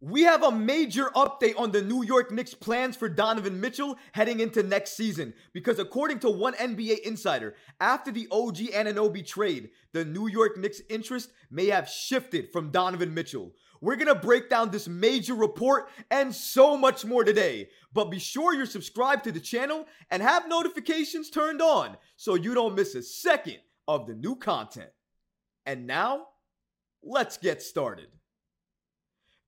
We have a major update on the New York Knicks' plans for Donovan Mitchell heading into next season. Because according to one NBA insider, after the OG Anunoby trade, the New York Knicks' interest may have shifted from Donovan Mitchell. We're gonna break down this major report and so much more today. But be sure you're subscribed to the channel and have notifications turned on so you don't miss a second of the new content. And now, let's get started.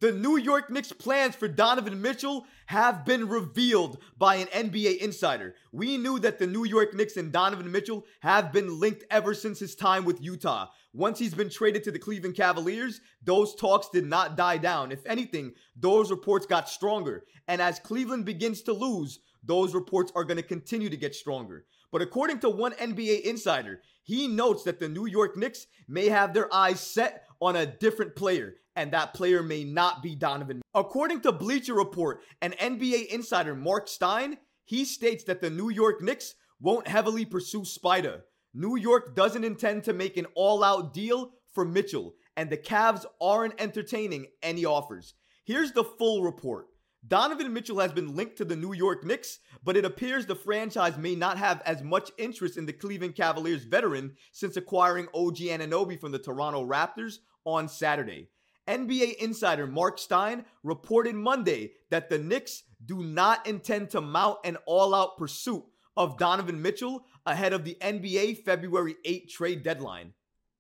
The New York Knicks' plans for Donovan Mitchell have been revealed by an NBA insider. We knew that the New York Knicks and Donovan Mitchell have been linked ever since his time with Utah. Once he's been traded to the Cleveland Cavaliers, those talks did not die down. If anything, those reports got stronger. And as Cleveland begins to lose, those reports are going to continue to get stronger. But according to one NBA insider, he notes that the New York Knicks may have their eyes set on a different player, and that player may not be Donovan. According to Bleacher Report and NBA insider Mark Stein, he states that the New York Knicks won't heavily pursue Spida. New York doesn't intend to make an all out deal for Mitchell, and the Cavs aren't entertaining any offers. Here's the full report. Donovan Mitchell has been linked to the New York Knicks, but it appears the franchise may not have as much interest in the Cleveland Cavaliers veteran since acquiring OG Anunoby from the Toronto Raptors on Saturday. NBA insider Mark Stein reported Monday that the Knicks do not intend to mount an all out pursuit of Donovan Mitchell ahead of the NBA February 8 trade deadline.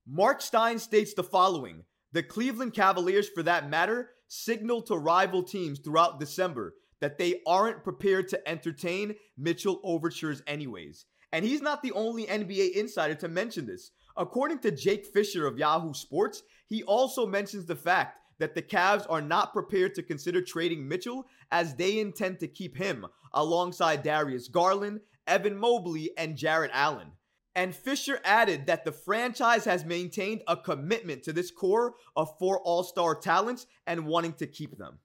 Mark Stein states the following The Cleveland Cavaliers, for that matter, signaled to rival teams throughout December that they aren't prepared to entertain Mitchell overtures, anyways. And he's not the only NBA insider to mention this. According to Jake Fisher of Yahoo Sports, he also mentions the fact that the Cavs are not prepared to consider trading Mitchell as they intend to keep him alongside Darius Garland, Evan Mobley, and Jarrett Allen. And Fisher added that the franchise has maintained a commitment to this core of four all star talents and wanting to keep them.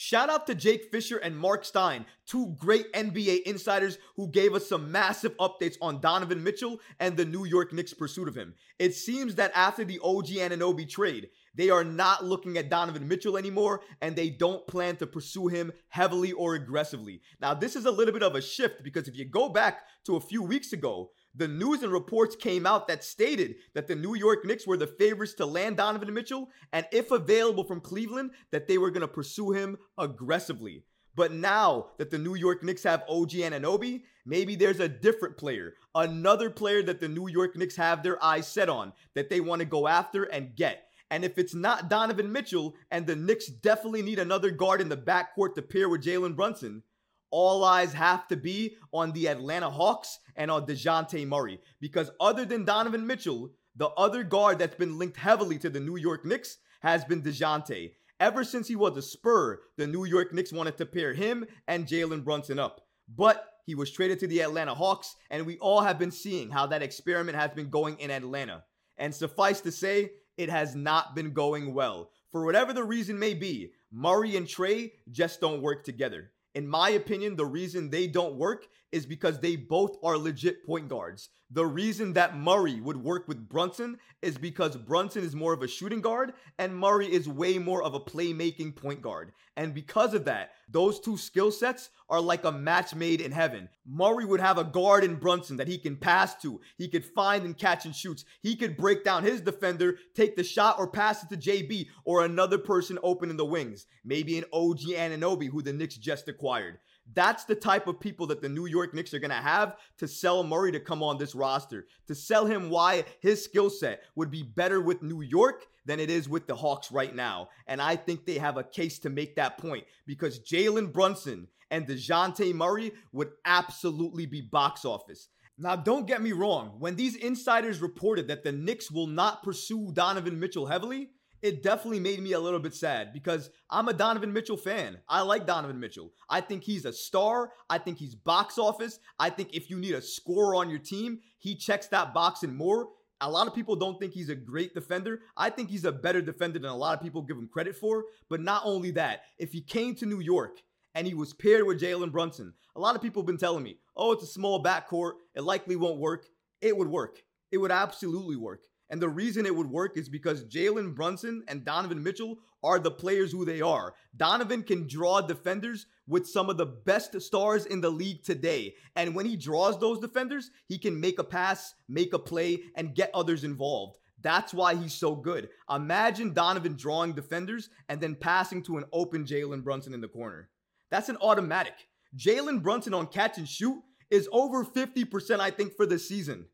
Shout out to Jake Fisher and Mark Stein, two great NBA insiders who gave us some massive updates on Donovan Mitchell and the New York Knicks' pursuit of him. It seems that after the OG Anunoby trade, they are not looking at Donovan Mitchell anymore and they don't plan to pursue him heavily or aggressively. Now, this is a little bit of a shift because if you go back to a few weeks ago, the news and reports came out that stated that the New York Knicks were the favorites to land Donovan Mitchell, and if available from Cleveland, that they were going to pursue him aggressively. But now that the New York Knicks have OG Anunoby, maybe there's a different player, another player that the New York Knicks have their eyes set on that they want to go after and get. And if it's not Donovan Mitchell, and the Knicks definitely need another guard in the backcourt to pair with Jalen Brunson, all eyes have to be on the Atlanta Hawks and on DeJounte Murray. Because other than Donovan Mitchell, the other guard that's been linked heavily to the New York Knicks has been DeJounte. Ever since he was a Spur, the New York Knicks wanted to pair him and Jalen Brunson up. But he was traded to the Atlanta Hawks, and we all have been seeing how that experiment has been going in Atlanta. And suffice to say, it has not been going well. For whatever the reason may be, Murray and Trae just don't work together. In my opinion, the reason they don't work is because they both are legit point guards. The reason that Murray would work with Brunson is because Brunson is more of a shooting guard and Murray is way more of a playmaking point guard. And because of that, those two skill sets are like a match made in heaven. Murray would have a guard in Brunson that he can pass to, he could find and catch and shoots. He could break down his defender, take the shot, or pass it to JB or another person open in the wings. Maybe an OG Anunoby who the Knicks just acquired. That's the type of people that the New York Knicks are going to have to sell Murray to come on this roster, to sell him why his skill set would be better with New York than it is with the Hawks right now. And I think they have a case to make that point because Jalen Brunson and DeJounte Murray would absolutely be box office. Now, don't get me wrong, when these insiders reported that the Knicks will not pursue Donovan Mitchell heavily, it definitely made me a little bit sad because I'm a Donovan Mitchell fan. I like Donovan Mitchell. I think he's a star. I think he's box office. I think if you need a scorer on your team, he checks that box and more. A lot of people don't think he's a great defender. I think he's a better defender than a lot of people give him credit for. But not only that, if he came to New York and he was paired with Jalen Brunson, a lot of people have been telling me, oh, it's a small backcourt. It likely won't work. It would work. It would absolutely work. And the reason it would work is because Jalen Brunson and Donovan Mitchell are the players who they are. Donovan can draw defenders with some of the best stars in the league today. And when he draws those defenders, he can make a pass, make a play, and get others involved. That's why he's so good. Imagine Donovan drawing defenders and then passing to an open Jalen Brunson in the corner. That's an automatic. Jalen Brunson on catch and shoot is over 50%, I think, for the season.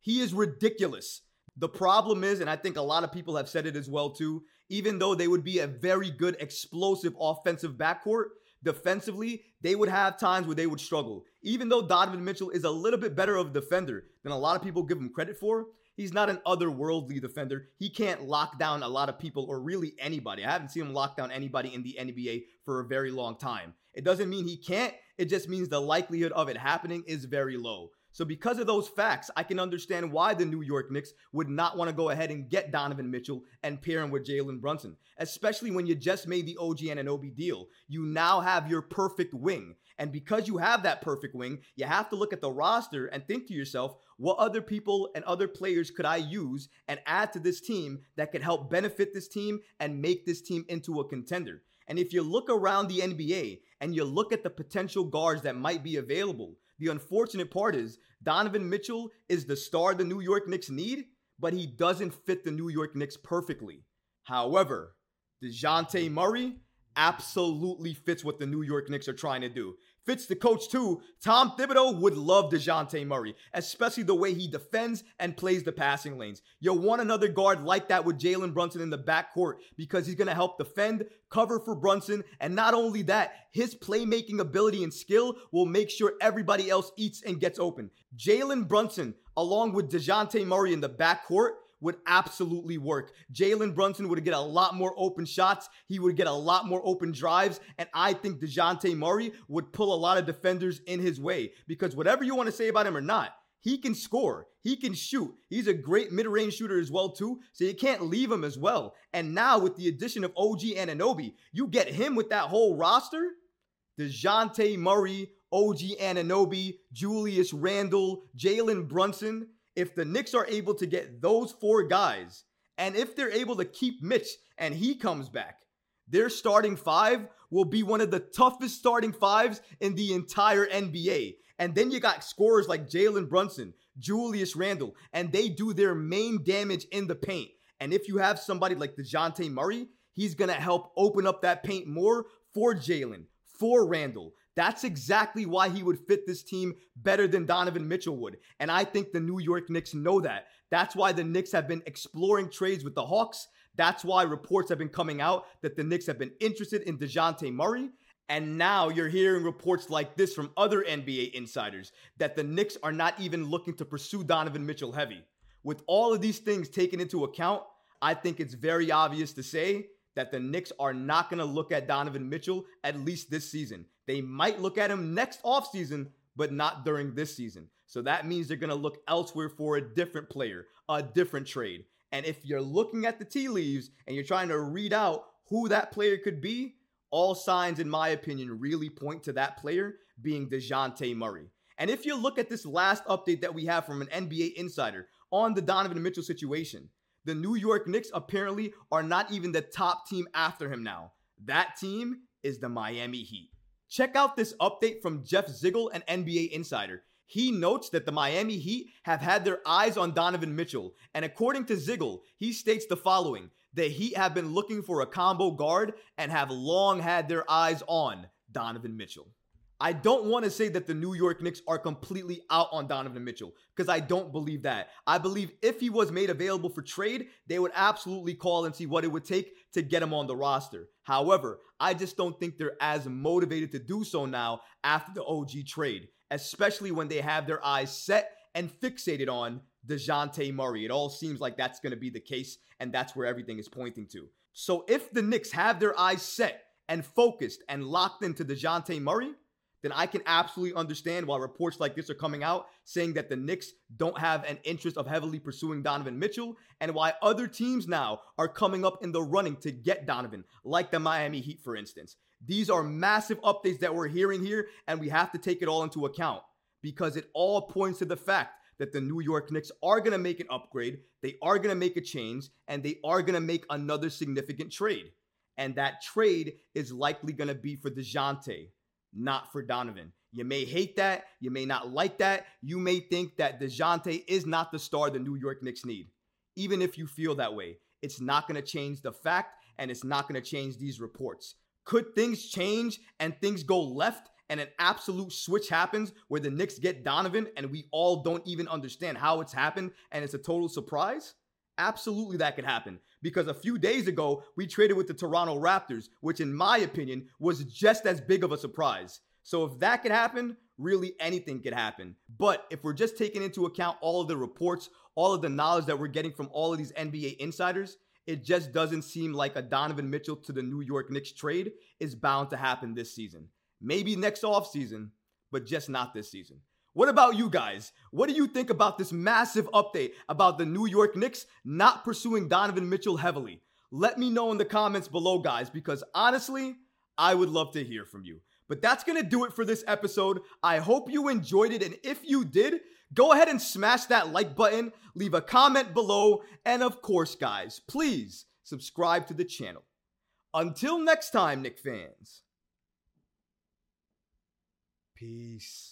He is ridiculous. The problem is, and I think a lot of people have said it as well too, even though they would be a very good explosive offensive backcourt, defensively, they would have times where they would struggle. Even though Donovan Mitchell is a little bit better of a defender than a lot of people give him credit for, he's not an otherworldly defender. He can't lock down a lot of people or really anybody. I haven't seen him lock down anybody in the NBA for a very long time. It doesn't mean he can't, it just means the likelihood of it happening is very low. So, because of those facts, I can understand why the New York Knicks would not want to go ahead and get Donovan Mitchell and pair him with Jalen Brunson, especially when you just made the OG Anunoby deal. You now have your perfect wing. And because you have that perfect wing, you have to look at the roster and think to yourself, what other people and other players could I use and add to this team that could help benefit this team and make this team into a contender? And if you look around the NBA and you look at the potential guards that might be available, the unfortunate part is Donovan Mitchell is the star the New York Knicks need, but he doesn't fit the New York Knicks perfectly. However, DeJounte Murray absolutely fits what the New York Knicks are trying to do fits the coach too. Tom Thibodeau would love DeJounte Murray, especially the way he defends and plays the passing lanes. You'll want another guard like that with Jalen Brunson in the backcourt because he's going to help defend, cover for Brunson, and not only that, his playmaking ability and skill will make sure everybody else eats and gets open. Jalen Brunson, along with DeJounte Murray in the backcourt, would absolutely work. Jalen Brunson would get a lot more open shots. He would get a lot more open drives. And I think DeJounte Murray would pull a lot of defenders in his way because whatever you want to say about him or not, he can score. He can shoot. He's a great mid-range shooter as well too. So you can't leave him as well. And now with the addition of OG Anunoby, you get him with that whole roster. DeJounte Murray, OG Anunoby, Julius Randle, Jalen Brunson if the Knicks are able to get those four guys, and if they're able to keep Mitch and he comes back, their starting five will be one of the toughest starting fives in the entire NBA. And then you got scorers like Jalen Brunson, Julius Randle, and they do their main damage in the paint. And if you have somebody like DeJounte Murray, he's gonna help open up that paint more for Jalen, for Randle, that's exactly why he would fit this team better than Donovan Mitchell would. And I think the New York Knicks know that. That's why the Knicks have been exploring trades with the Hawks. That's why reports have been coming out that the Knicks have been interested in DeJounte Murray. And now you're hearing reports like this from other NBA insiders that the Knicks are not even looking to pursue Donovan Mitchell heavy. With all of these things taken into account, I think it's very obvious to say that the Knicks are not going to look at Donovan Mitchell at least this season. They might look at him next offseason, but not during this season. So that means they're going to look elsewhere for a different player, a different trade. And if you're looking at the tea leaves and you're trying to read out who that player could be, all signs, in my opinion, really point to that player being DeJounte Murray. And if you look at this last update that we have from an NBA insider on the Donovan Mitchell situation, the New York Knicks apparently are not even the top team after him now. That team is the Miami Heat. Check out this update from Jeff Zigel, an NBA insider. He notes that the Miami Heat have had their eyes on Donovan Mitchell, and according to Zigel, he states the following The Heat have been looking for a combo guard and have long had their eyes on Donovan Mitchell. I don't want to say that the New York Knicks are completely out on Donovan Mitchell because I don't believe that. I believe if he was made available for trade, they would absolutely call and see what it would take to get him on the roster. However, I just don't think they're as motivated to do so now after the OG trade, especially when they have their eyes set and fixated on DeJounte Murray. It all seems like that's going to be the case, and that's where everything is pointing to. So if the Knicks have their eyes set and focused and locked into DeJounte Murray, then I can absolutely understand why reports like this are coming out saying that the Knicks don't have an interest of heavily pursuing Donovan Mitchell and why other teams now are coming up in the running to get Donovan, like the Miami Heat, for instance. These are massive updates that we're hearing here, and we have to take it all into account because it all points to the fact that the New York Knicks are going to make an upgrade, they are going to make a change, and they are going to make another significant trade. And that trade is likely going to be for DeJounte, not for Donovan. You may hate that. You may not like that. You may think that DeJounte is not the star the New York Knicks need. Even if you feel that way, it's not going to change the fact and it's not going to change these reports. Could things change and things go left and an absolute switch happens where the Knicks get Donovan and we all don't even understand how it's happened and it's a total surprise? Absolutely, that could happen. Because a few days ago, we traded with the Toronto Raptors, which, in my opinion, was just as big of a surprise. So, if that could happen, really anything could happen. But if we're just taking into account all of the reports, all of the knowledge that we're getting from all of these NBA insiders, it just doesn't seem like a Donovan Mitchell to the New York Knicks trade is bound to happen this season. Maybe next offseason, but just not this season. What about you guys? What do you think about this massive update about the New York Knicks not pursuing Donovan Mitchell heavily? Let me know in the comments below, guys, because honestly, I would love to hear from you. But that's gonna do it for this episode. I hope you enjoyed it, and if you did, go ahead and smash that like button, leave a comment below, and of course, guys, please subscribe to the channel. Until next time, Knick fans. Peace.